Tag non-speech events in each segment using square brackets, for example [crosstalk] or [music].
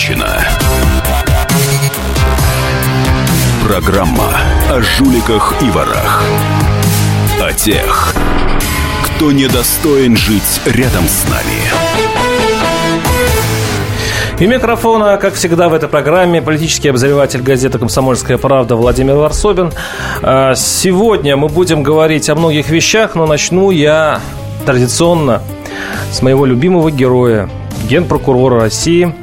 Ржавчина. Программа о жуликах и ворах. О тех, кто недостоин жить рядом с нами. И микрофона, как всегда в этой программе, политический обозреватель газеты «Комсомольская правда» Владимир Варсобин. А, сегодня мы будем говорить о многих вещах, но начну я традиционно с моего любимого героя, генпрокурора России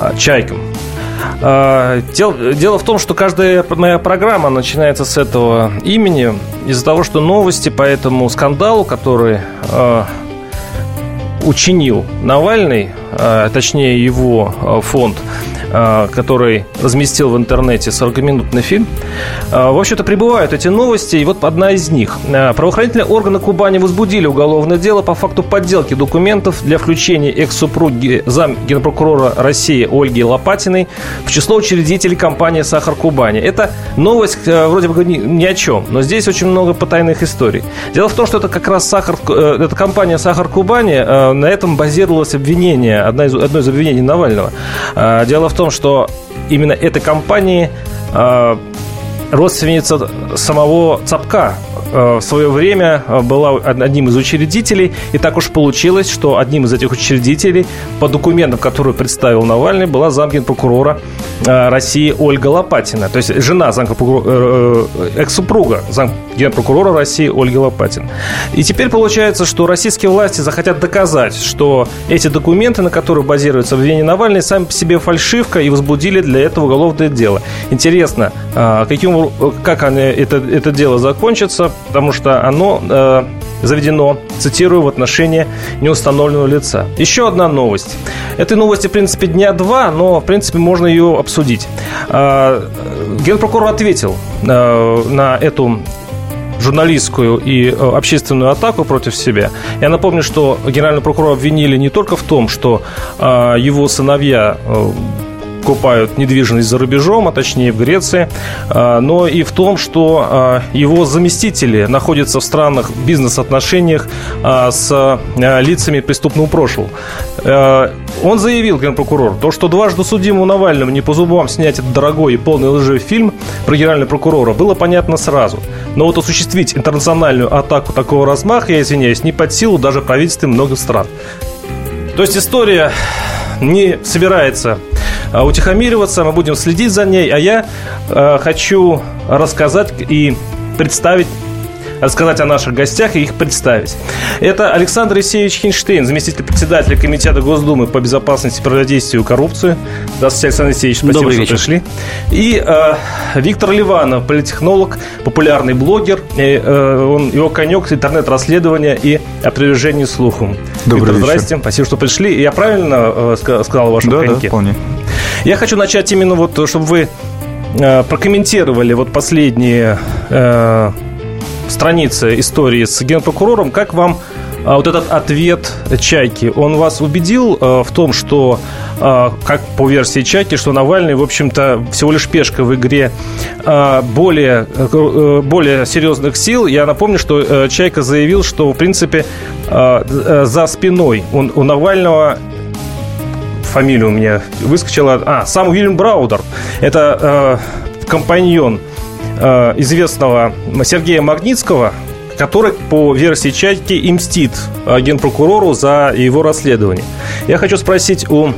а, Чайком. А, дело, дело в том, что каждая моя программа начинается с этого имени из-за того, что новости по этому скандалу, который учинил Навальный, а, точнее его а, фонд, который разместил в интернете 40-минутный фильм. В общем-то, прибывают эти новости, и вот одна из них. Правоохранительные органы Кубани возбудили уголовное дело по факту подделки документов для включения экс-супруги зам генпрокурора России Ольги Лопатиной в число учредителей компании «Сахар Кубани». Это новость вроде бы ни о чем, но здесь очень много потайных историй. Дело в том, что это как раз сахар, э, эта компания «Сахар Кубани», на этом базировалось обвинение, одно из, одно из обвинений Навального. Дело в том, что именно этой компании а, родственница самого Цапка Э, в свое время э, была одним из учредителей. И так уж получилось, что одним из этих учредителей по документам, которые представил Навальный, была замгенпрокурора э, России Ольга Лопатина. То есть жена экс-супруга замгенпрокурора России Ольги Лопатина. И теперь получается, что российские власти захотят доказать, что эти документы, на которых базируется обвинение Навальный, сами по себе фальшивка и возбудили для этого уголовное дело. Интересно, каким, как это, это дело закончится, потому что оно э, заведено, цитирую, в отношении неустановленного лица. Еще одна новость. Этой новости, в принципе, дня два, но, в принципе, можно ее обсудить. Э, Генпрокурор ответил э, на эту журналистскую и э, общественную атаку против себя. Я напомню, что генерального прокурора обвинили не только в том, что э, его сыновья э, покупают недвижимость за рубежом, а точнее в Греции, но и в том, что его заместители находятся в странных бизнес-отношениях с лицами преступного прошлого. Он заявил, генпрокурор, то, что дважды судимому Навальному не по зубам снять этот дорогой и полный лживый фильм про генерального прокурора, было понятно сразу. Но вот осуществить интернациональную атаку такого размаха, я извиняюсь, не под силу даже правительствам многих стран. То есть история не собирается а, утихомириваться, мы будем следить за ней, а я э, хочу рассказать и представить рассказать о наших гостях и их представить. Это Александр Исеевич Хинштейн, заместитель председателя Комитета Госдумы по безопасности и противодействию коррупции. Здравствуйте, Александр Исеевич, спасибо, Добрый что вечер. пришли. И э, Виктор Ливанов, политтехнолог, популярный блогер. И, э, он, его конек интернет-расследования и опровержение слухом. Добрый Виктор, вечер. здрасте, спасибо, что пришли. Я правильно э, сказал о вашем да, коньке? Да, вполне. Я хочу начать именно вот, чтобы вы э, прокомментировали вот последние э, страницы истории с генпрокурором. Как вам э, вот этот ответ Чайки, он вас убедил э, в том, что, э, как по версии Чайки, что Навальный, в общем-то, всего лишь пешка в игре э, более, э, более серьезных сил? Я напомню, что э, Чайка заявил, что, в принципе, э, э за спиной у, у Навального фамилия у меня выскочила. А, сам Уильям Браудер. Это э, компаньон э, известного Сергея Магнитского, который по версии Чайки и мстит генпрокурору за его расследование. Я хочу спросить у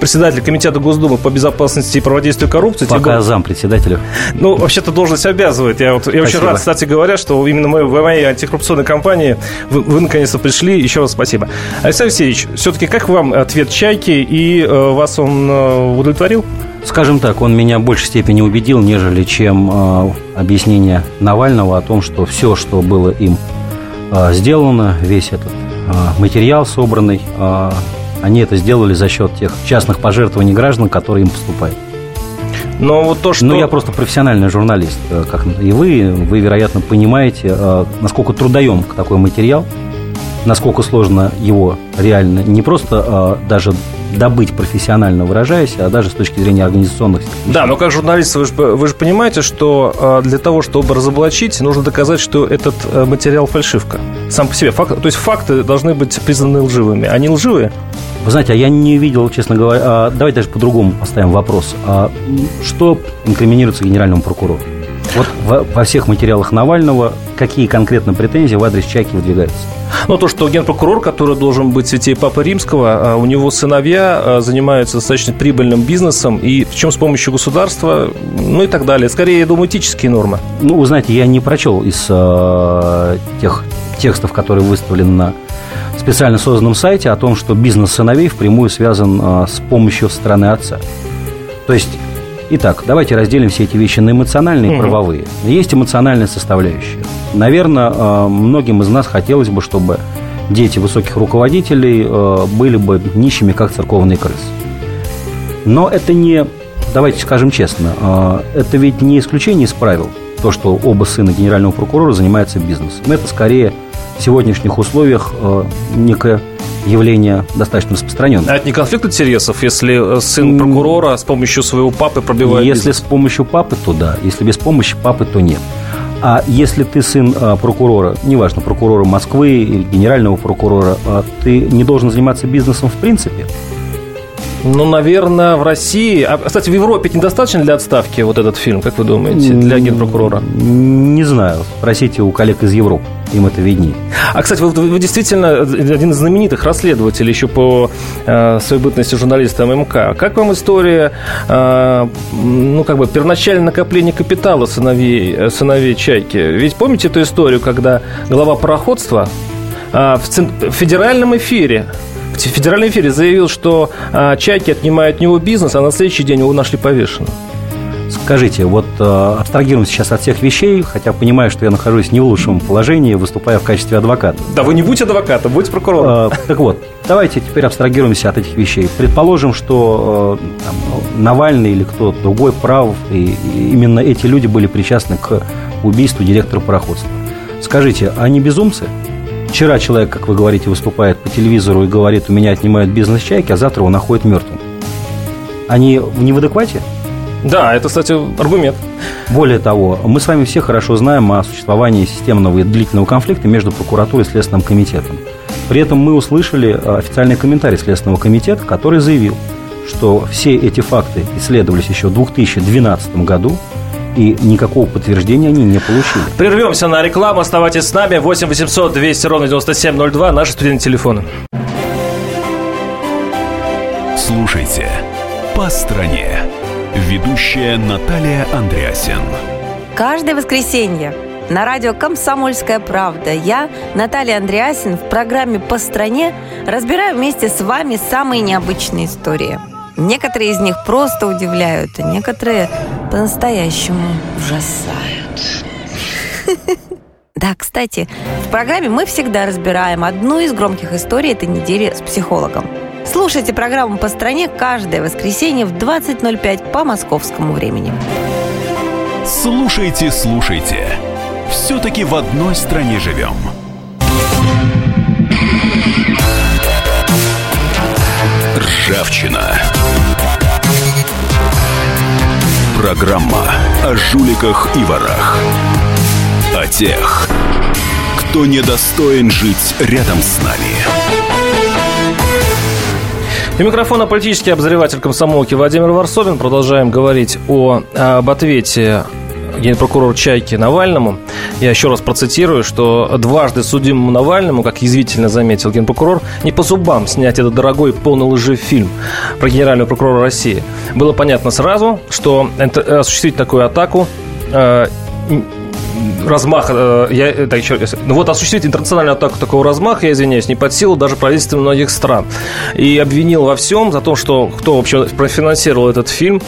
председатель Комитета Госдумы по безопасности и противодействию коррупции. Пока Тигол... зам председателя. Ну, вообще-то должность обязывает. Я, вот, я очень рад, кстати говоря, что именно мы, в моей антикоррупционной кампании вы, вы наконец-то пришли. Еще раз спасибо. Александр Алексеевич, все-таки как вам ответ Чайки и э, вас он э, удовлетворил? Скажем так, он меня в большей степени убедил, нежели чем э, объяснение Навального о том, что все, что было им э, сделано, весь этот э, материал собранный, э, они это сделали за счет тех частных пожертвований граждан, которые им поступают. Но вот то, что... Ну, я просто профессиональный журналист, э, как и вы. Вы, вероятно, понимаете, э, насколько трудоем такой материал, насколько сложно его реально не просто э, даже добыть профессионально выражаясь, а даже с точки зрения организационных. Да, но как журналист вы же, вы же понимаете, что а, для того, чтобы разоблачить, нужно доказать, что этот э, материал фальшивка. Сам по себе. Факт, то есть факты должны быть признаны лживыми. Они лживые? Вы знаете, а я не видел, честно говоря, а, давайте даже по-другому поставим вопрос. А что инкриминируется генеральному прокурору? Вот во, во всех материалах Навального какие конкретно претензии в адрес Чайки выдвигаются? Ну, то, что генпрокурор, который должен быть святей Папы Римского, а у него сыновья а, занимаются достаточно прибыльным бизнесом, и причем с помощью государства, ну и так далее. Скорее, я думаю, этические нормы. Ну, вы знаете, я не прочел из э, тех текстов, которые выставлены на специально созданном сайте, о том, что бизнес сыновей впрямую связан э, с помощью стороны отца. То есть Итак, давайте разделим все эти вещи на эмоциональные и правовые. Есть эмоциональная составляющая. Наверное, э, многим из нас хотелось бы, чтобы дети высоких руководителей э, были бы нищими, как церковные крысы. Но это не, давайте скажем честно, э, это ведь не исключение из правил, то, что оба сына генерального прокурора занимаются бизнесом. Это скорее в сегодняшних условиях некое явление достаточно распространенное. А это не конфликт интересов, если э, сын прокурора с помощью своего папы пробивает Если бизнес? с помощью папы, то да. Если без помощи папы, то нет. А если ты сын а, прокурора, неважно, прокурора Москвы или генерального прокурора, а, ты не должен заниматься бизнесом в принципе? Ну, наверное, в России... А, кстати, в Европе недостаточно для отставки вот этот фильм, как вы думаете, для генпрокурора? Не знаю. Спросите у коллег из Европы. Им это виднее. А, кстати, вы, вы действительно один из знаменитых расследователей еще по э, своей бытности журналиста ММК. Как вам история, э, ну, как бы, первоначальное накопление капитала сыновей, э, сыновей Чайки? Ведь помните эту историю, когда глава пароходства э, в, цент... в федеральном эфире в федеральном эфире заявил, что а, чайки отнимают у него бизнес, а на следующий день его нашли повешенным. Скажите, вот э, абстрагируем сейчас от всех вещей, хотя понимаю, что я нахожусь не в лучшем положении, выступая в качестве адвоката. Да вы не будьте адвокатом, будьте прокурором. Э, так вот, давайте теперь абстрагируемся от этих вещей. Предположим, что э, там, Навальный или кто-то другой прав, и, и именно эти люди были причастны к убийству директора пароходства. Скажите, а они безумцы? Вчера человек, как вы говорите, выступает по телевизору и говорит, у меня отнимают бизнес чайки, а завтра он находит мертвым. Они не в адеквате? Да, это, кстати, аргумент. Более того, мы с вами все хорошо знаем о существовании системного и длительного конфликта между прокуратурой и Следственным комитетом. При этом мы услышали официальный комментарий Следственного комитета, который заявил, что все эти факты исследовались еще в 2012 году, и никакого подтверждения они не получили. Прервемся на рекламу. Оставайтесь с нами. 8 800 200 ровно 9702. Наши студийные телефоны. Слушайте «По стране». Ведущая Наталья Андреасин. Каждое воскресенье на радио «Комсомольская правда» я, Наталья Андреасин, в программе «По стране» разбираю вместе с вами самые необычные истории. Некоторые из них просто удивляют, а некоторые по-настоящему ужасают. Да, кстати, в программе мы всегда разбираем одну из громких историй этой недели с психологом – Слушайте программу «По стране» каждое воскресенье в 20.05 по московскому времени. Слушайте, слушайте. Все-таки в одной стране живем. Ржавчина. Программа о жуликах и ворах. О тех, кто недостоин жить рядом с нами. У микрофона политический обозреватель комсомолки Владимир Варсобин. Продолжаем говорить о, об ответе генпрокурора Чайки Навальному. Я еще раз процитирую, что дважды судимому Навальному, как язвительно заметил генпрокурор, не по зубам снять этот дорогой полный лжи фильм про генерального прокурора России. Было понятно сразу, что осуществить такую атаку э, размах, э, я, э, так, еще, ну вот осуществить интернациональную атаку такого размаха, я извиняюсь, не под силу даже правительству многих стран. И обвинил во всем за то, что кто вообще профинансировал этот фильм,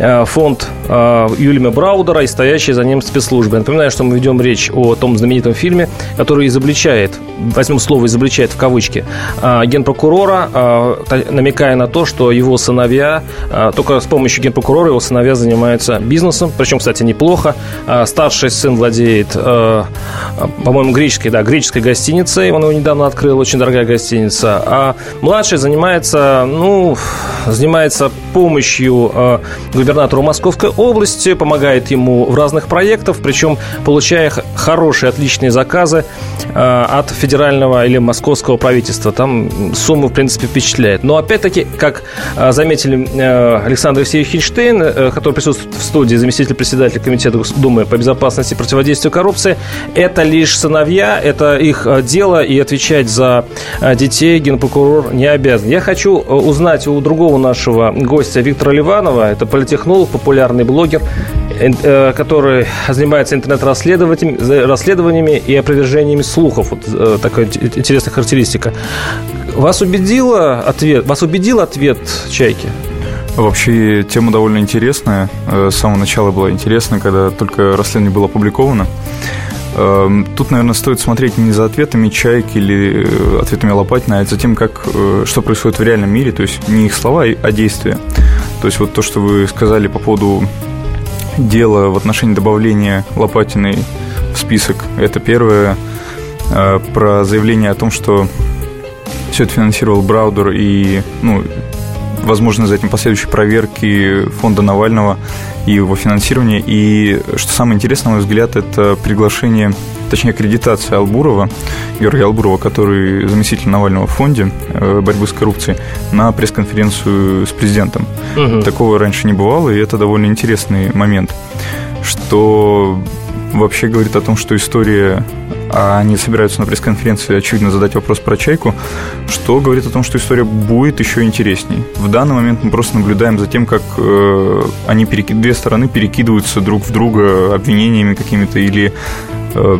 Э, фонд Юлима Браудера и стоящие за ним спецслужбы. напоминаю, что мы ведем речь о том знаменитом фильме, который изобличает, возьмем слово изобличает в кавычки, генпрокурора, намекая на то, что его сыновья, только с помощью генпрокурора его сыновья занимаются бизнесом, причем, кстати, неплохо. Старший сын владеет владеет, э, по-моему, греческой, да, греческой гостиницей. Он его недавно открыл, очень дорогая гостиница. А младший занимается, ну, занимается помощью э, губернатору Московской области, помогает ему в разных проектах, причем получая хорошие, отличные заказы э, от федерального или московского правительства. Там сумма, в принципе, впечатляет. Но опять-таки, как э, заметили э, Александр Евсеевич Хинштейн, э, который присутствует в студии, заместитель председателя Комитета Госдумы по безопасности и противодействию коррупции, это лишь сыновья, это их э, дело, и отвечать за э, детей генпрокурор не обязан. Я хочу узнать у другого нашего гостя Виктора Ливанова, это политехнолог, популярный блогер, который занимается интернет-расследованиями и опровержениями слухов. Вот такая интересная характеристика. Вас убедила ответ, вас убедил ответ Чайки? Вообще тема довольно интересная. С самого начала была интересна, когда только расследование было опубликовано. Эм, тут, наверное, стоит смотреть не за ответами Чайки или э, ответами Лопатина, а за тем, как, э, что происходит в реальном мире, то есть не их слова, а действия. То есть вот то, что вы сказали по поводу дела в отношении добавления Лопатиной в список, это первое. Э, про заявление о том, что все это финансировал Браудер и, ну, возможно, за этим последующие проверки фонда Навального и его финансирования. И что самое интересное, на мой взгляд, это приглашение, точнее, аккредитация Албурова, Георгия Албурова, который заместитель Навального в фонде э, борьбы с коррупцией, на пресс-конференцию с президентом. Угу. Такого раньше не бывало, и это довольно интересный момент, что вообще говорит о том, что история а они собираются на пресс-конференции, очевидно, задать вопрос про «Чайку», что говорит о том, что история будет еще интересней. В данный момент мы просто наблюдаем за тем, как э, они переки... две стороны перекидываются друг в друга обвинениями какими-то или э,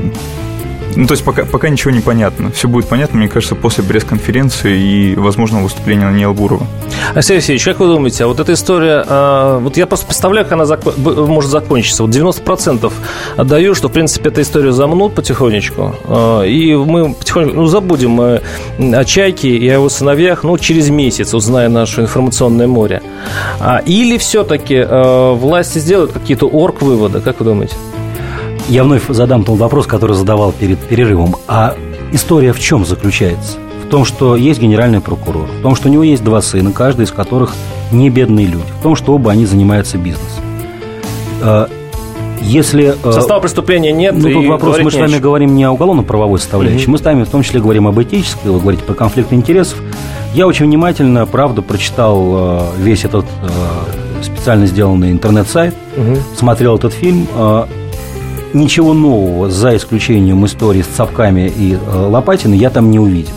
ну, то есть пока, пока ничего не понятно. Все будет понятно, мне кажется, после пресс-конференции и, возможно, выступления на Албурова. Алексей Алексеевич, как вы думаете, а вот эта история, а, вот я просто представляю, как она зак... может закончиться. Вот 90% отдаю, что, в принципе, эту историю замнут потихонечку, а, и мы потихоньку, ну, забудем мы о Чайке и о его сыновьях, ну, через месяц, узная наше информационное море. А, или все-таки власти сделают какие-то орг-выводы, как вы думаете? Я вновь задам тот вопрос, который задавал перед перерывом. А история в чем заключается? В том, что есть генеральный прокурор, в том, что у него есть два сына, каждый из которых не бедные люди, в том, что оба они занимаются бизнесом. А, если... Э, Состава преступления нет. Ну, тут вопрос, мы с вами говорим не о уголовно-правовой составляющей, угу. мы с вами в том числе говорим об этической, вы говорите про конфликт интересов. Я очень внимательно, правда, прочитал э, весь этот э, специально сделанный интернет-сайт, угу. смотрел этот фильм ничего нового, за исключением истории с Цапками и э, Лопатиной, я там не увидел.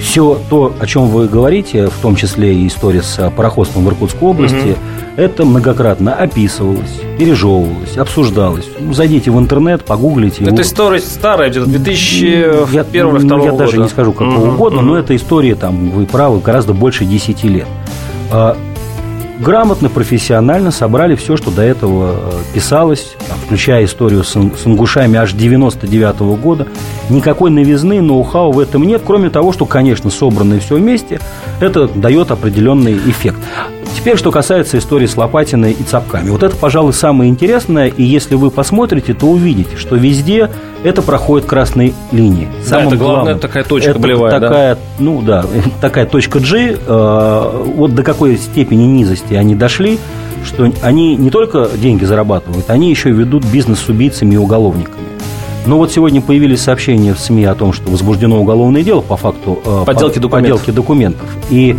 Все то, о чем вы говорите, в том числе и история с пароходством в Иркутской области, угу. это многократно описывалось, пережевывалось, обсуждалось. Ну, зайдите в интернет, погуглите. Это история старая, где-то 2001 я, ну, я даже не скажу какого угу, угодно, угу. но это история, там, вы правы, гораздо больше 10 лет. Грамотно, профессионально собрали все, что до этого э, писалось, включая историю с ингушами аж 99 -го года. Никакой новизны, ноу-хау в этом нет, кроме того, что, конечно, собранное все вместе, это дает определенный эффект. Теперь, что касается истории с Лопатиной и Цапками. Вот это, пожалуй, самое интересное, и если вы посмотрите, то увидите, что везде это проходит красной линией. Да, это главная главным, такая точка это болевая, такая, да? Ну да, [laughs] такая точка G, э, вот до какой степени низости они дошли, что они не только деньги зарабатывают, они еще ведут бизнес с убийцами и уголовниками. Но вот сегодня появились сообщения в СМИ о том, что возбуждено уголовное дело по факту э, подделки, по, документов. подделки документов. И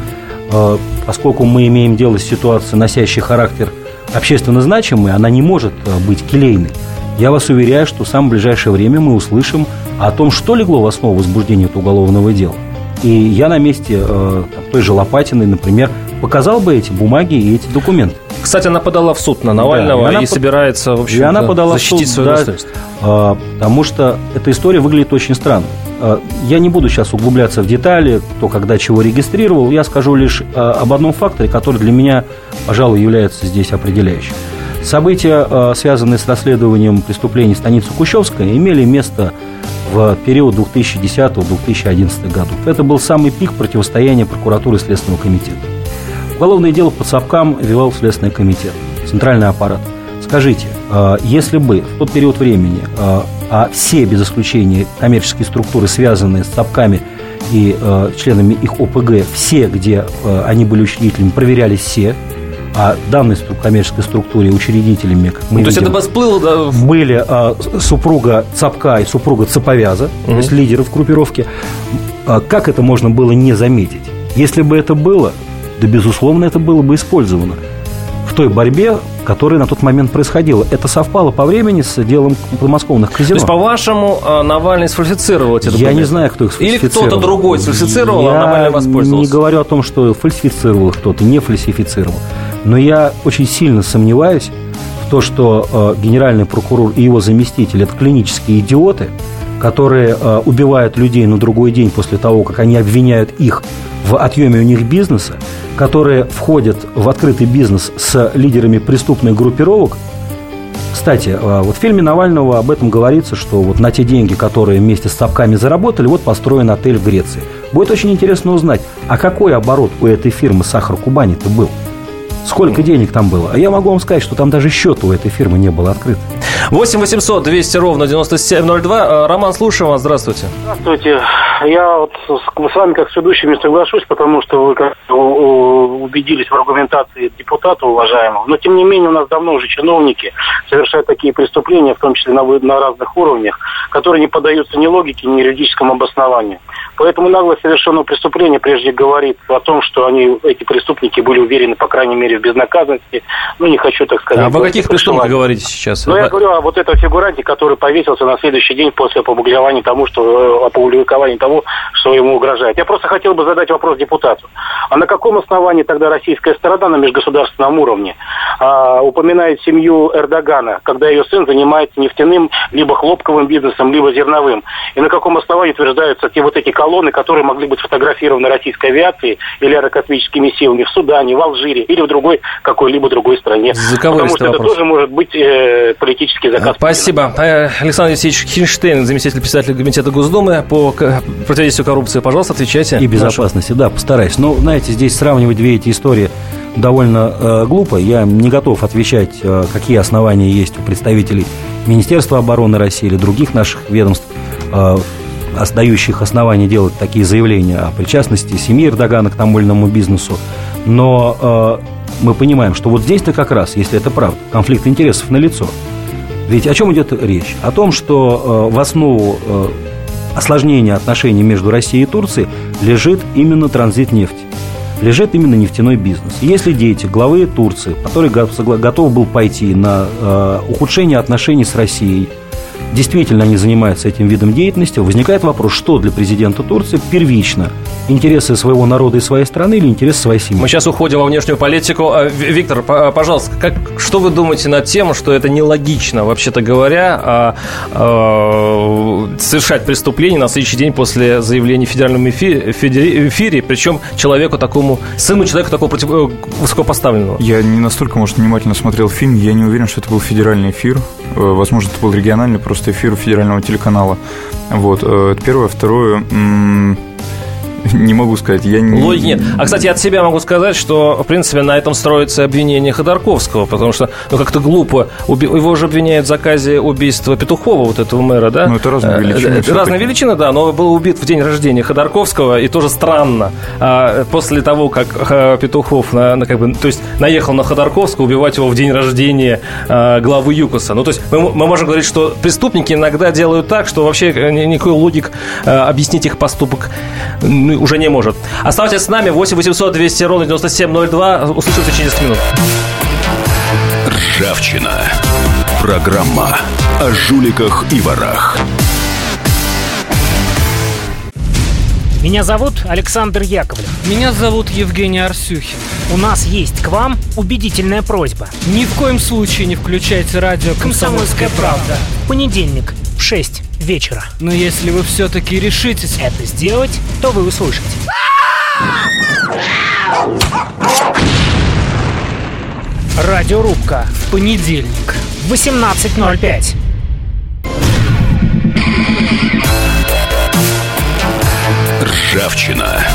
поскольку мы имеем дело с ситуацией, носящей характер общественно значимый, она не может э, быть келейной. Я вас уверяю, что в самое ближайшее время мы услышим о том, что легло в основу возбуждения этого уголовного дела. И я на месте э, той же Лопатиной, например, показал бы эти бумаги и эти документы. Кстати, она подала в суд на Навального да, и, она и собирается, в общем, и она подала защитить в суд, свою да, а, потому что эта история выглядит очень странно. А, я не буду сейчас углубляться в детали, кто когда чего регистрировал. Я скажу лишь а, об одном факторе, который для меня, пожалуй, является здесь определяющим. События, связанные с расследованием преступлений станицы Кущевская, имели место в период 2010-2011 годов. Это был самый пик противостояния прокуратуры и Следственного комитета. Уголовное дело по ЦАПКам вел Следственный комитет, центральный аппарат. Скажите, э, если бы в тот период времени, э, а все без исключения коммерческие структуры, связанные с ЦАПКами и э, членами их ОПГ, все, где они были учредителями, проверялись все, а данной коммерческой структуре учредителями, как мы ну, видим, то есть это всплыло, да? были а, супруга Цапка и супруга Цаповяза, угу. то есть лидеров группировки. А, как это можно было не заметить? Если бы это было, да, безусловно, это было бы использовано в той борьбе, которая на тот момент происходила. Это совпало по времени с делом подмосковных казино. То есть, по-вашему, а, Навальный сфальсифицировал эти документы? Я не знаю, кто их сфальсифицировал. Или кто-то другой сфальсифицировал, а Навальный воспользовался? Я не говорю о том, что фальсифицировал кто-то, не фальсифицировал. Но я очень сильно сомневаюсь в том, что э, генеральный прокурор и его заместитель – это клинические идиоты, которые э, убивают людей на другой день после того, как они обвиняют их в отъеме у них бизнеса, которые входят в открытый бизнес с лидерами преступных группировок. Кстати, э, вот в фильме Навального об этом говорится, что вот на те деньги, которые вместе с Цапками заработали, вот построен отель в Греции. Будет очень интересно узнать, а какой оборот у этой фирмы «Сахар Кубани»-то был? Сколько денег там было? А я могу вам сказать, что там даже счет у этой фирмы не было открыт. 8 800 200 ровно 9702. Э, Роман, слушаем вас. Здравствуйте. Здравствуйте. Я вот с вами как с ведущим не соглашусь, потому что вы как убедились в аргументации депутата уважаемого. Но тем не менее у нас давно уже чиновники совершают такие преступления, в том числе на, на разных уровнях, которые не поддаются ни логике, ни юридическому обоснованию. Поэтому нагло совершенного преступления прежде говорит о том, что они, эти преступники были уверены, по крайней мере, в безнаказанности. Ну, не хочу так сказать. А о каких преступниках говорите сейчас? Ну, я говорю о вот этом фигуранте, который повесился на следующий день после опубликования тому, что, опубликования того, что ему угрожает. Я просто хотел бы задать вопрос депутату. А на каком основании тогда российская сторона на межгосударственном уровне а, упоминает семью Эрдогана, когда ее сын занимается нефтяным, либо хлопковым бизнесом, либо зерновым? И на каком основании утверждаются те вот эти колонны, которые могли быть сфотографированы российской авиацией или аэрокосмическими силами в Судане, в Алжире или в другой какой-либо другой стране? Потому что это тоже может быть э, политический заказ. Спасибо. Э, Александр Алексеевич Хинштейн, заместитель председателя Комитета Госдумы по противодействию коррупции. Пожалуйста, отвечайте. И безопасности, да, постараюсь. Но, знаете, здесь сравнивать две эти истории довольно э, глупо. Я не готов отвечать, э, какие основания есть у представителей Министерства обороны России или других наших ведомств, э, дающих основания делать такие заявления о причастности семьи Эрдогана к тамольному бизнесу. Но э, мы понимаем, что вот здесь-то как раз, если это правда, конфликт интересов налицо. Ведь о чем идет речь? О том, что э, в основу э, осложнения отношений между Россией и Турцией лежит именно транзит нефти лежит именно нефтяной бизнес. Если дети главы Турции, который готов был пойти на э, ухудшение отношений с Россией, действительно они занимаются этим видом деятельности, возникает вопрос, что для президента Турции первично – интересы своего народа и своей страны или интересы своей семьи. Мы сейчас уходим во внешнюю политику. А, Виктор, пожалуйста, как, что вы думаете на тему, что это нелогично, вообще-то говоря, а, а, совершать преступление на следующий день после заявления в федеральном эфире, эфире, причем человеку такому, сыну человека такого против, э, высокопоставленного? Я не настолько, может, внимательно смотрел фильм, я не уверен, что это был федеральный эфир. Э, возможно, это был региональный просто эфир федерального телеканала. Вот, э, это первое. Второе, [laughs] не могу сказать. Я не... Логики нет. А, кстати, от себя могу сказать, что, в принципе, на этом строится обвинение Ходорковского, потому что, ну, как-то глупо. Уби... Его уже обвиняют в заказе убийства Петухова, вот этого мэра, да? Ну, это разные величины. Это разные величины, да, но был убит в день рождения Ходорковского, и тоже странно. А после того, как а, Петухов, на, на, как бы, то есть, наехал на Ходорковского, убивать его в день рождения а, главы ЮКОСа. Ну, то есть, мы, мы можем говорить, что преступники иногда делают так, что вообще никакой логик объяснить их поступок ну, уже не может. Оставайтесь с нами. 8 800 200 ровно 9702. Услышимся через минут. Ржавчина. Программа о жуликах и ворах. Меня зовут Александр Яковлев. Меня зовут Евгений Арсюхин. У нас есть к вам убедительная просьба. Ни в коем случае не включайте радио «Комсомольская правда». Понедельник в 6 вечера. Но если вы все-таки решитесь это сделать, то вы услышите. Радиорубка. В понедельник. 18.05. Ржавчина.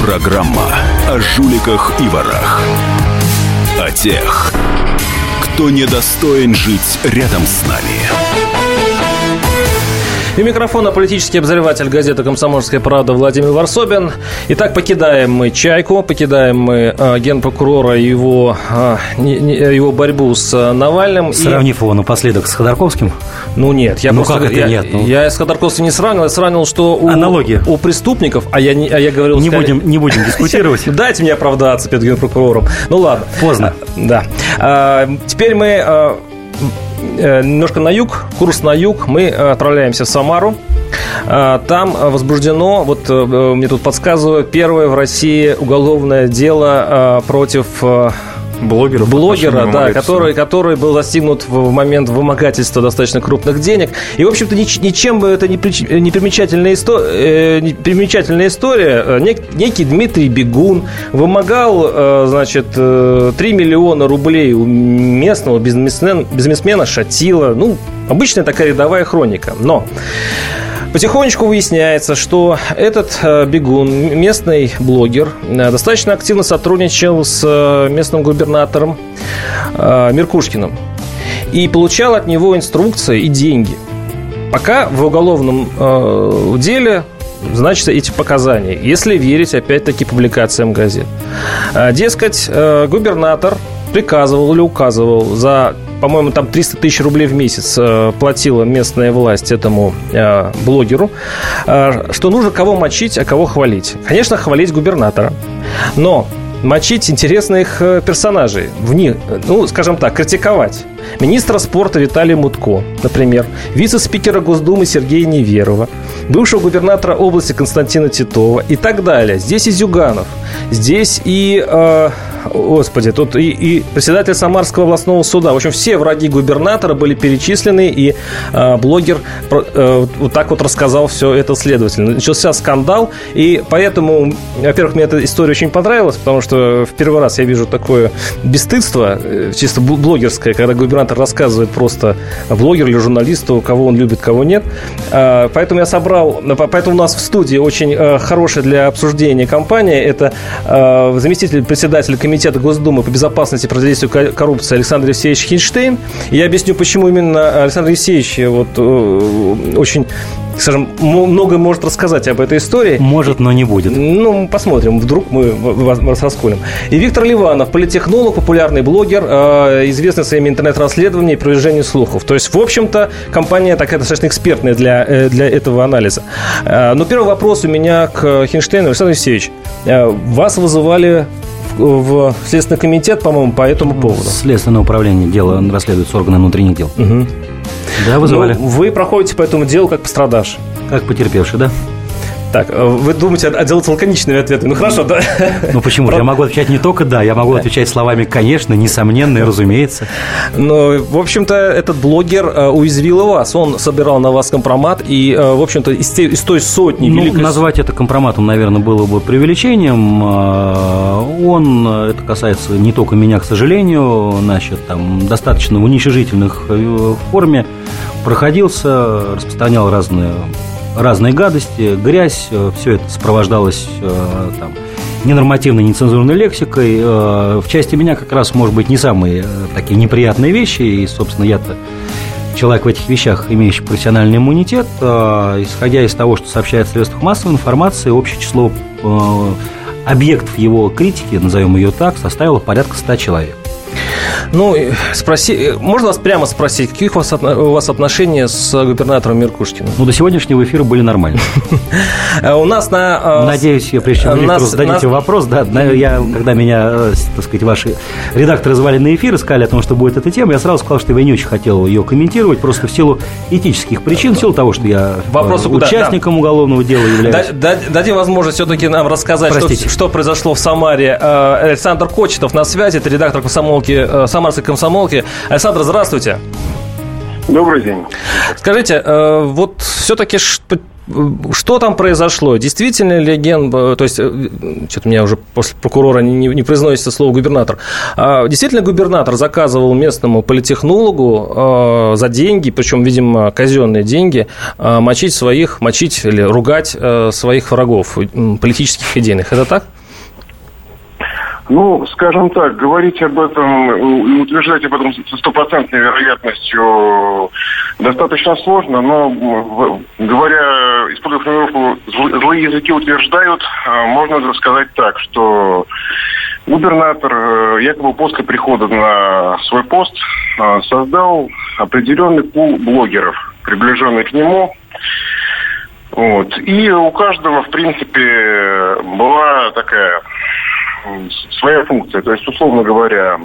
Программа о жуликах и ворах. тех, кто недостоин жить рядом с нами. И микрофона политический обозреватель газеты «Комсомольская правда» Владимир Варсобин. Итак, покидаем мы «Чайку», покидаем мы э, генпрокурора и его, э, его борьбу с э, Навальным. Сравнив и... его напоследок с Ходорковским? Ну нет, я ну, просто... Как это я, нет? Ну... Я с Ходорковским не сравнил, я сравнил, что у, Аналогия. у преступников, а я, не, а я говорил... Не, сказать, будем, не будем [laughs] дискутировать. Дайте мне оправдаться перед генпрокурором. Ну ладно. Поздно. Да. Теперь мы немножко на юг, курс на юг, мы э, отправляемся в Самару. Э, там возбуждено, вот мне тут подсказывают, первое в России уголовное дело против Блогера. Блогера, да, который, который был достигнут в момент вымогательства достаточно крупных денег. И, в общем-то, ничем бы это не, не, примечательная, история, э, не примечательная история. Нек, некий Дмитрий Бегун вымогал, э, значит, 3 э, миллиона рублей у местного бизнесмена, бизнесмена Шатила. Ну, обычная такая рядовая хроника. Но Потихонечку выясняется, что этот э, бегун, местный блогер, э, достаточно активно сотрудничал с э, местным губернатором Меркушкиным и получал от него инструкции и деньги. Пока в уголовном деле значится эти показания, если верить, опять-таки, публикациям газет. Дескать, губернатор приказывал или указывал за по-моему, там 300 тысяч рублей в месяц э, платила местная власть этому э, блогеру, э, что нужно кого мочить, а кого хвалить. Конечно, хвалить губернатора, но мочить интересных персонажей, в них, ну, скажем так, критиковать. Министра спорта Виталия Мутко, например, вице-спикера Госдумы Сергея Неверова, бывшего губернатора области Константина Титова. И так далее. Здесь и Зюганов, здесь и э, Господи, тут и, и председатель Самарского областного суда. В общем, все враги губернатора были перечислены, и э, блогер э, вот так вот рассказал все это следовательно. Начался скандал, и поэтому, во-первых, мне эта история очень понравилась, потому что в первый раз я вижу такое бесстыдство, э, чисто блогерское, когда губернатор рассказывает просто блогер или журналисту, кого он любит, кого нет. Э, поэтому я собрал, поэтому у нас в студии очень э, хорошая для обсуждения компания. Это э, заместитель председателя комитета Комитета Госдумы по безопасности и противодействию коррупции Александр Евсеевич Хинштейн. И я объясню, почему именно Александр Евсеевич вот, э, очень скажем, много может рассказать об этой истории. Может, но не будет. Ну, посмотрим, вдруг мы вас расколем. И Виктор Ливанов, политехнолог, популярный блогер, э, известный своими интернет-расследованиями и продвижением слухов. То есть, в общем-то, компания такая достаточно экспертная для, э, для этого анализа. Но первый вопрос у меня к Хинштейну. Александр Евсеевич, вас вызывали в Следственный комитет, по-моему, по этому поводу. Следственное управление дело расследуется органы внутренних дел. Угу. Да, вызывали. Ну, вы проходите по этому делу как пострадавший. Как потерпевший, да? Так, э, вы думаете отделать лаконичными ответами? Ну хорошо, да. Ну почему? Я могу отвечать не только да, я могу отвечать словами конечно, несомненно и разумеется. Ну, в общем-то, этот блогер э, уязвил и вас. Он собирал на вас компромат, и, э, в общем-то, из, из той сотни ну, великой... назвать это компроматом, наверное, было бы преувеличением. Он, это касается не только меня, к сожалению, значит, там достаточно в уничижительных форме проходился, распространял разные разные гадости, грязь, э, все это сопровождалось э, там, ненормативной, нецензурной лексикой. Э, в части меня как раз, может быть, не самые такие неприятные вещи, и, собственно, я-то человек в этих вещах, имеющий профессиональный иммунитет, исходя из того, что сообщает в средствах массовой информации, общее число объектов его критики, назовем ее так, составило порядка 100 человек. Ну, спроси, можно вас прямо спросить, какие у вас, у вас отношения с губернатором Меркушкиным? Ну, до сегодняшнего эфира были нормальные. [laughs] У нас на... Э, Надеюсь, я прежде чем Виктору зададите вопрос, да, я, когда меня, э, так сказать, ваши редакторы звали на эфир, сказали о том, что будет эта тема, я сразу сказал, что я не очень хотел ее комментировать, просто в силу этических причин, в силу того, что я участником уголовного дела являюсь. Дадим возможность все-таки нам рассказать, что произошло в Самаре. Э, Александр Кочетов на связи, это редактор комсомолки Самарской комсомолки. Александр, здравствуйте. Добрый день. Скажите, э, вот все-таки что, что там произошло? Действительно ли ген, то есть, э, что-то у меня уже после прокурора не, не произносится слово губернатор, а действительно губернатор заказывал местному политехнологу э, за деньги, причем, видимо, казенные деньги, мочить своих, мочить или ругать своих врагов политических идейных. Это так? Ну, скажем так, говорить об этом и утверждать об этом со стопроцентной вероятностью достаточно сложно, но говоря, используя формулировку «злые языки утверждают», э, можно сказать так, что губернатор э, якобы после прихода на свой пост э, создал определенный пул блогеров, приближенный к нему, вот. И у каждого, в принципе, была такая своя функция. То есть, условно говоря,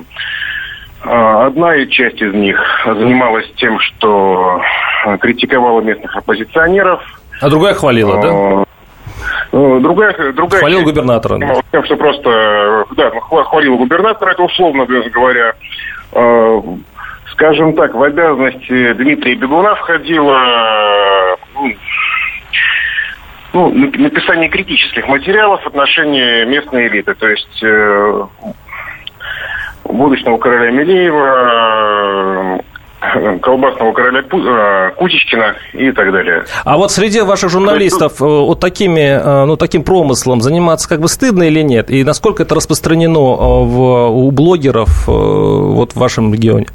а, одна часть из них занималась тем, что критиковала местных оппозиционеров. А другая хвалила, да? А, ну, другая, другая Хвалил губернатора. Тем, что просто, да, хвалил губернатора, это условно говоря. Скажем так, в обязанности Дмитрия Бегуна входило ну, ну, написание критических материалов в отношении местной элиты. То есть э, будущего короля Милеева, э, колбасного короля э, Кутичкина и так далее. А вот среди ваших журналистов э, вот такими, ну, таким промыслом заниматься как бы стыдно или нет? И насколько это распространено в, у блогеров вот в вашем регионе?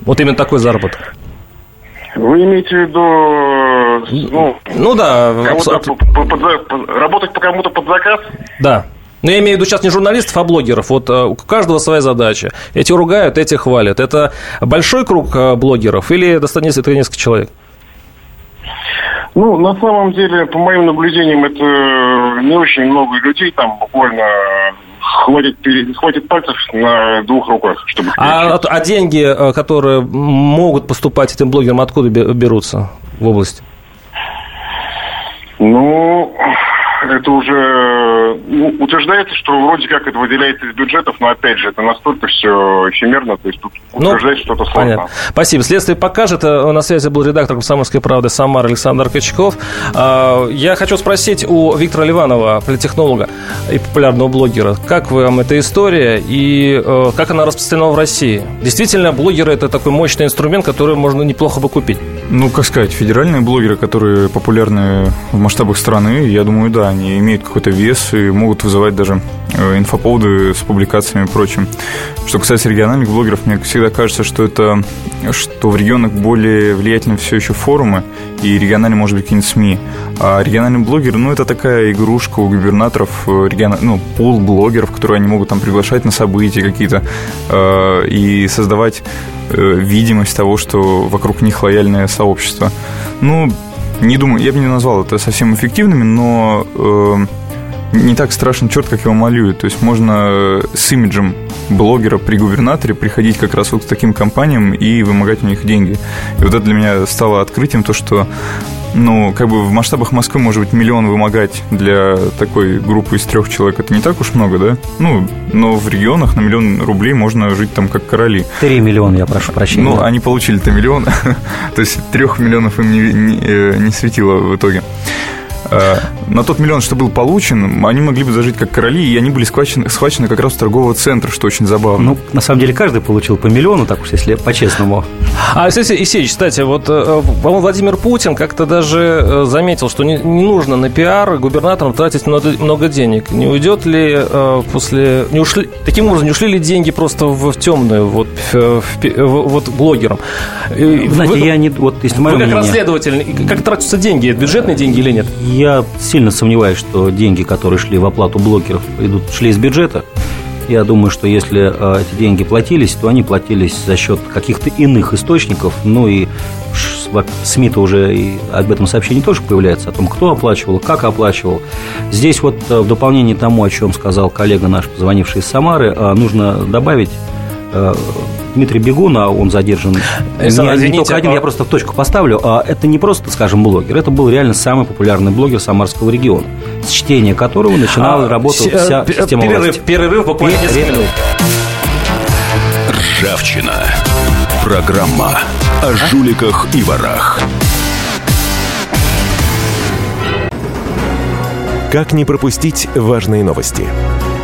Вот именно такой заработок. Вы имеете в виду, ну, ну да, работать по кому-то под заказ? Да. Но я имею в виду сейчас не журналистов, а блогеров. Вот э, у каждого своя задача. Эти ругают, эти хвалят. Это большой круг э, блогеров или достаточно это несколько человек? Ну, на самом деле, по моим наблюдениям, это не очень много людей, там буквально хватит, хватит пальцев на двух руках, чтобы... А, а деньги, э, которые могут поступать этим блогерам, откуда берутся в области? Ну, это уже ну, утверждается, что вроде как это выделяется из бюджетов, но опять же, это настолько все эфемерно, то есть тут ну, утверждать что-то сложно. Понятно. Спасибо. Следствие покажет. Э, на связи был редактор «Комсомольской правды» Самар Александр Качков. А, я хочу спросить у Виктора Ливанова, политехнолога и популярного блогера, как вам эта история и э, как она распространена в России? Действительно, блогеры – это такой мощный инструмент, который можно неплохо бы купить. Ну, как сказать, федеральные блогеры, которые популярны в масштабах страны, я думаю, да, они имеют какой-то вес и могут вызывать даже э, инфоповоды с публикациями и прочим. Что касается региональных блогеров, мне всегда кажется, что это что в регионах более влиятельны все еще форумы, и региональные, может быть, какие-нибудь СМИ. А региональный блогер, ну, это такая игрушка у губернаторов, э, регион... ну, пул блогеров, которые они могут там приглашать на события какие-то э, и создавать э, видимость того, что вокруг них лояльное сообщество. Ну, не думаю, я бы не назвал это совсем эффективными, но э, не так страшен черт, как его малюют. То есть можно с имиджем блогера при губернаторе приходить как раз вот к таким компаниям и вымогать у них деньги. И вот это для меня стало открытием, то, что ну, как бы в масштабах Москвы, может быть, миллион вымогать для такой группы из трех человек, это не так уж много, да? Ну, но в регионах на миллион рублей можно жить там как короли. Три миллиона, я прошу прощения. Ну, они получили-то миллион, [laughs] то есть трех миллионов им не, не, э, не светило в итоге. Э, на тот миллион, что был получен, они могли бы зажить как короли, и они были схвачены, схвачены как раз с торгового центра, что очень забавно. Ну, на самом деле, каждый получил по миллиону, так уж если по-честному. А, кстати, Исеич, кстати, вот, э, по-моему, Владимир Путин как-то даже э, заметил, что не, не нужно на пиар губернаторам тратить много, много денег. Не уйдет ли после... Не ушли, таким образом, не ушли ли деньги просто в, в темную, вот, в, в, вот блогерам? Знаете, вы, я не... Вот, если вы как мнение, расследователь, как тратятся деньги? Бюджетные деньги или нет? Я сильно сомневаюсь, что деньги, которые шли в оплату блогеров, идут, шли из бюджета. Я думаю, что если э, эти деньги платились, то они платились за счет каких-то иных источников. Ну и СМИ-то уже и об этом сообщении тоже появляется, о том, кто оплачивал, как оплачивал. Здесь вот э, в дополнение тому, о чем сказал коллега наш, позвонивший из Самары, э, нужно добавить Дмитрий Бегун, а он задержан Александр, не, не только один, а... я просто в точку поставлю. А это не просто, скажем, блогер, это был реально самый популярный блогер Самарского региона, с чтения которого начинала а, работу с... вся п- система перерыв, власти. Перерыв буквально несколько минут. Ржавчина. Программа о жуликах и ворах. Как не пропустить важные новости?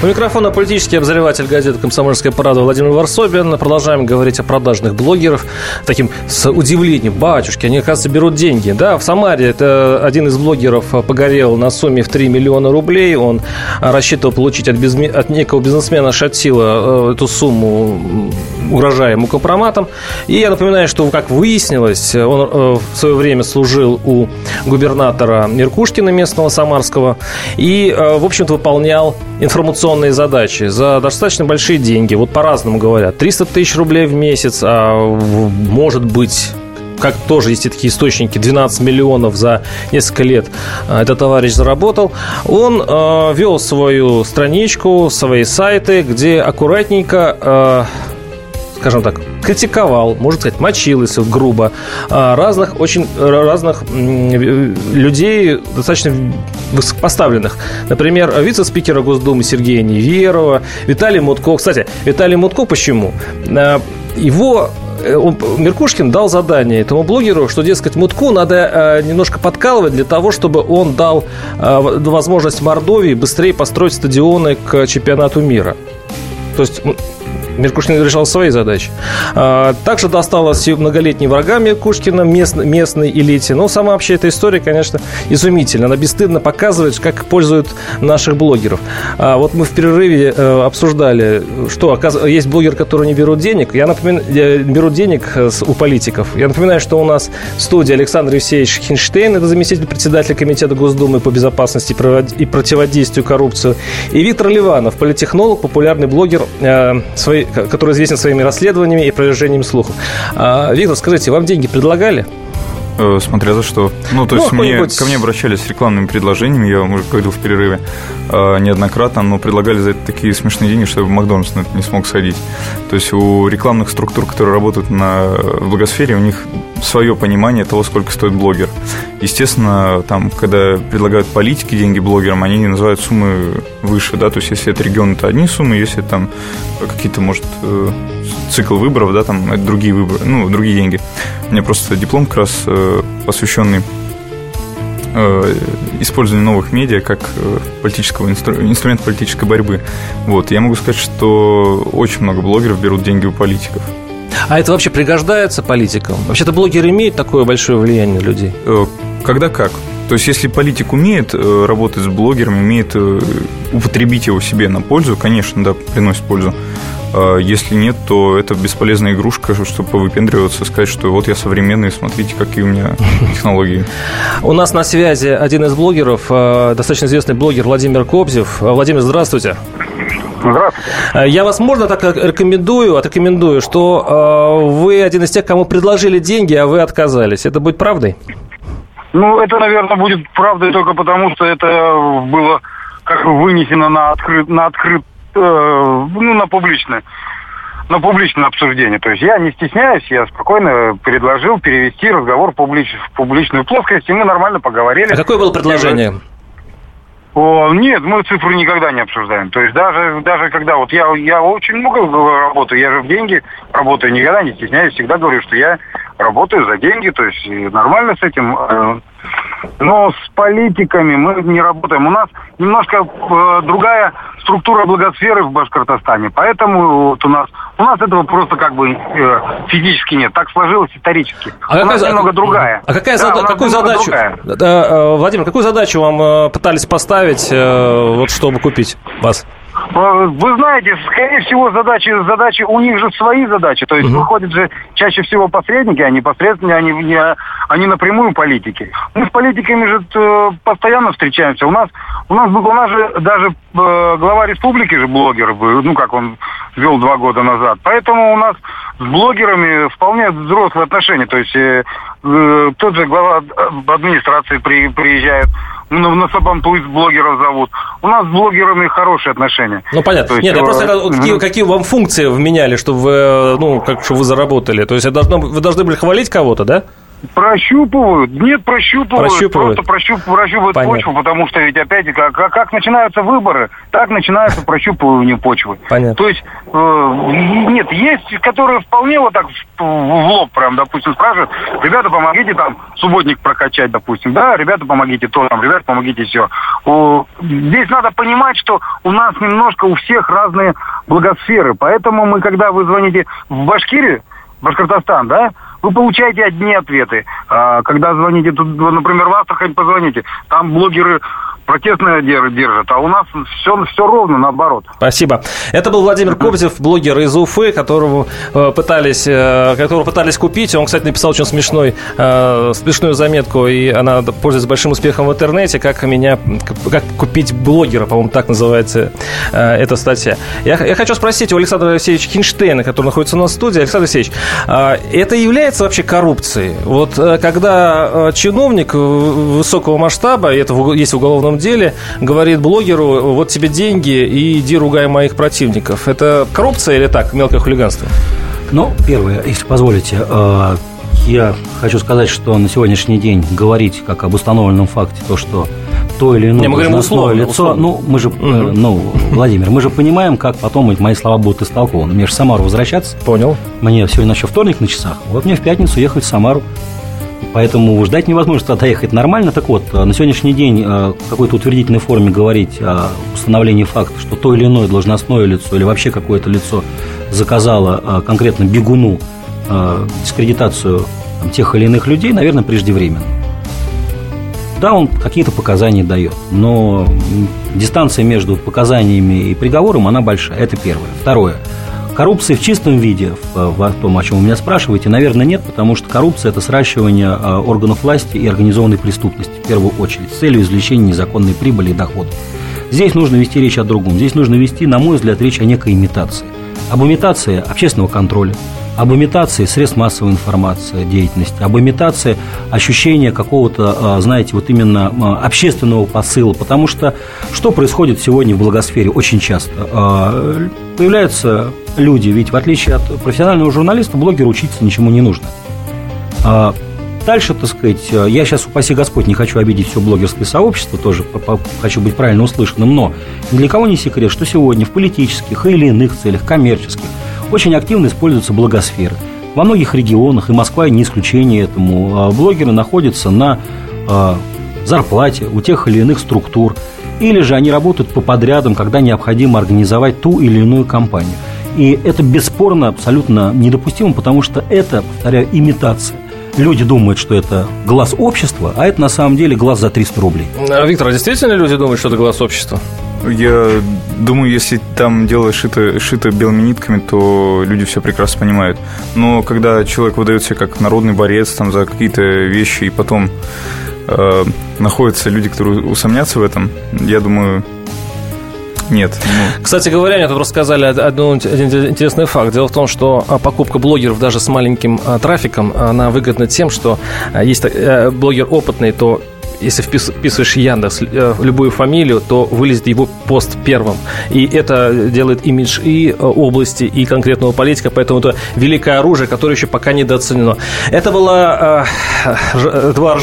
У микрофона политический обозреватель газеты «Комсомольская правда» Владимир Варсобин. Продолжаем говорить о продажных блогеров. Таким с удивлением. Батюшки, они, оказывается, берут деньги. Да, в Самаре это один из блогеров погорел на сумме в 3 миллиона рублей. Он рассчитывал получить от, безме... от некого бизнесмена Шатила э, эту сумму, угрожая ему компроматом. И я напоминаю, что, как выяснилось, он э, в свое время служил у губернатора Меркушкина местного самарского и, э, в общем-то, выполнял информационную инвестиционные задачи за достаточно большие деньги. Вот по-разному говорят. 300 тысяч рублей в месяц, а может быть как тоже есть такие источники, 12 миллионов за несколько лет а, этот товарищ заработал. Он э, вел свою страничку, свои сайты, где аккуратненько э, скажем так, критиковал, можно сказать, мочил, если грубо, а, разных, очень разных людей, достаточно высокопоставленных. Например, вице-спикера Госдумы Сергея Неверова, Виталий Мутко. Кстати, Виталий Мутко почему? А, его э, Меркушкин дал задание этому блогеру, что, дескать, Мутку надо э, немножко подкалывать для того, чтобы он дал э, возможность Мордовии быстрее построить стадионы к чемпионату мира. То есть Меркушкин решал свои задачи. А, также досталось и многолетним врагам Меркушкина, мест, местной элите. Но сама вообще эта история, конечно, изумительна. Она бесстыдно показывает, как пользуют наших блогеров. А вот мы в перерыве э, обсуждали, что есть блогеры, которые не берут денег. Я напоминаю, берут денег э, у политиков. Я напоминаю, что у нас в студии Александр Евсеевич Хинштейн, это заместитель председателя Комитета Госдумы по безопасности и противодействию коррупции, и Виктор Ливанов, политехнолог, популярный блогер, э, своей который известен своими расследованиями и опровержением слухов. А, Виктор, скажите, вам деньги предлагали? Э, смотря за что. Ну, то ну, есть мне, ко мне обращались с рекламными предложениями, я вам уже говорил в перерыве, э, неоднократно, но предлагали за это такие смешные деньги, что я в Макдональдс на это не смог сходить. То есть у рекламных структур, которые работают на благосфере, у них свое понимание того, сколько стоит блогер. Естественно, там, когда предлагают политики деньги блогерам, они называют суммы выше, да, то есть если это регион, это одни суммы, если там какие-то, может, э, цикл выборов, да, там это другие выборы, ну, другие деньги. У меня просто диплом как раз э, посвященный э, использованию новых медиа как политического инстру... инструмента политической борьбы. Вот, я могу сказать, что очень много блогеров берут деньги у политиков. А это вообще пригождается политикам? Вообще-то блогеры имеют такое большое влияние на людей? Э, когда как? То есть, если политик умеет э, работать с блогерами, умеет э, употребить его себе на пользу, конечно, да, приносит пользу. А если нет, то это бесполезная игрушка, чтобы повыпендриваться, сказать, что вот я современный, смотрите, какие у меня [laughs] технологии. У нас на связи один из блогеров, достаточно известный блогер Владимир Кобзев. Владимир, здравствуйте. Здравствуйте. Э, я вас можно так рекомендую, отрекомендую, что э, вы один из тех, кому предложили деньги, а вы отказались. Это будет правдой? Ну, это, наверное, будет правдой только потому, что это было как бы вынесено на открыт, на открыт, э, ну, на публичное на публичное обсуждение. То есть я не стесняюсь, я спокойно предложил перевести разговор в, публич, в публичную плоскость, и мы нормально поговорили. А какое было предложение? О, нет, мы цифры никогда не обсуждаем. То есть даже, даже когда вот я, я очень много работаю, я же в деньги работаю, никогда не стесняюсь, всегда говорю, что я работаю за деньги, то есть нормально с этим. Э, но с политиками мы не работаем. У нас немножко э, другая структура благосферы в Башкортостане, поэтому вот у нас у нас этого просто как бы э, физически нет. Так сложилось исторически. А у какая, нас немного другая. А какая да, зада- какую задачу, другая. Да, Владимир, какую задачу вам э, пытались поставить, э, вот чтобы купить вас? Э, вы знаете, скорее всего, задачи, задачи, у них же свои задачи. То есть угу. выходят же чаще всего посредники, а непосредственно они, не, они напрямую политики. Мы с политиками же э, постоянно встречаемся. У нас, у нас, у нас же даже э, глава республики же блогер был, ну как он вел два года назад. Поэтому у нас с блогерами вполне взрослые отношения. То есть э, тот же глава администрации при, приезжает ну, на Сабантуй блогеров зовут. У нас с блогерами хорошие отношения. Ну, понятно. есть, Нет, я э, просто мгм. какие, какие вам функции вменяли, чтобы вы, э, ну, как, чтобы вы заработали? То есть должно, вы должны были хвалить кого-то, да? Прощупывают. Нет, прощупывают. Прощупывают. Просто прощуп- прощупывают Понятно. почву, потому что ведь опять, как, как, начинаются выборы, так начинается прощупывание почвы. Понятно. То есть, э, нет, есть, которые вполне вот так в, в лоб прям, допустим, спрашивают, ребята, помогите там субботник прокачать, допустим, да, ребята, помогите то, там, ребята, помогите все. Здесь надо понимать, что у нас немножко у всех разные благосферы, поэтому мы, когда вы звоните в Башкирию, Башкортостан, да, вы получаете одни ответы. А, когда звоните, тут, например, в Астрахань позвоните, там блогеры протестное дер- держат, а у нас все, все ровно наоборот. Спасибо. Это был Владимир Кобзев, блогер из Уфы, которого э, пытались, э, которого пытались купить. Он, кстати, написал очень смешной, э, смешную заметку, и она пользуется большим успехом в интернете, как меня, как купить блогера, по-моему, так называется эта статья. Я, я хочу спросить у Александра Алексеевича Кинштейна, который находится у нас в студии. Александр Алексеевич, это является вообще коррупцией? Вот когда чиновник высокого масштаба, и это есть в уголовном деле, говорит блогеру, вот тебе деньги, и иди ругай моих противников. Это коррупция или так, мелкое хулиганство? Ну, первое, если позволите, э, я хочу сказать, что на сегодняшний день говорить как об установленном факте то, что то или иное должностное условно, лицо, условно. ну, мы же, э, ну, Владимир, мы же понимаем, как потом мои слова будут истолкованы. Мне же в Самару возвращаться. Понял. Мне сегодня еще вторник на часах. Вот мне в пятницу ехать в Самару. Поэтому ждать невозможно доехать нормально. Так вот, э, на сегодняшний день э, в какой-то утвердительной форме говорить о установлении факта, что то или иное должностное лицо или вообще какое-то лицо заказало э, конкретно бегуну дискредитацию тех или иных людей, наверное, преждевременно. Да, он какие-то показания дает, но дистанция между показаниями и приговором, она большая. Это первое. Второе. Коррупции в чистом виде, в, том, о чем вы меня спрашиваете, наверное, нет, потому что коррупция – это сращивание э, органов власти и организованной преступности, в первую очередь, с целью извлечения незаконной прибыли и доходов. Здесь нужно вести речь о другом. Здесь нужно вести, на мой взгляд, речь о некой имитации. Об имитации общественного контроля, об имитации средств массовой информации, деятельности, об имитации ощущения какого-то, э, знаете, вот именно э, общественного посыла. Потому что что происходит сегодня в благосфере очень часто? Э, Появляются люди, ведь в отличие от профессионального журналиста, блогеру учиться ничему не нужно. А Дальше, так сказать, э, я сейчас, упаси Господь, не хочу обидеть все блогерское сообщество, тоже хочу быть правильно услышанным, но ни для кого не секрет, что сегодня в политических или иных целях, коммерческих, очень активно используются благосферы. Во многих регионах, и Москва не исключение этому, э, блогеры находятся на э, зарплате у тех или иных структур, или же они работают по подрядам, когда необходимо организовать ту или иную компанию. И это бесспорно абсолютно недопустимо, потому что это, повторяю, имитация. Люди думают, что это глаз общества, а это на самом деле глаз за 300 рублей. А, Виктор, а действительно люди думают, что это глаз общества? Я думаю, если там дело шито, шито белыми нитками, то люди все прекрасно понимают. Но когда человек выдает себя как народный борец там, за какие-то вещи, и потом э, находятся люди, которые усомнятся в этом, я думаю, нет. Ну, Кстати говоря, мне тут рассказали один интересный факт. Дело в том, что а, покупка блогеров даже с маленьким а, трафиком, она выгодна тем, что а, так- э, блогер опытный, то если впис- вписываешь Яндекс э, любую фамилию, то вылезет его пост первым. И это делает имидж и э, области, и конкретного политика, поэтому это великое оружие, которое еще пока недооценено. Это была, э, это была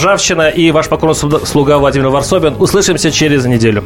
и ваш покорный слуга Владимир Варсобин. Услышимся через неделю.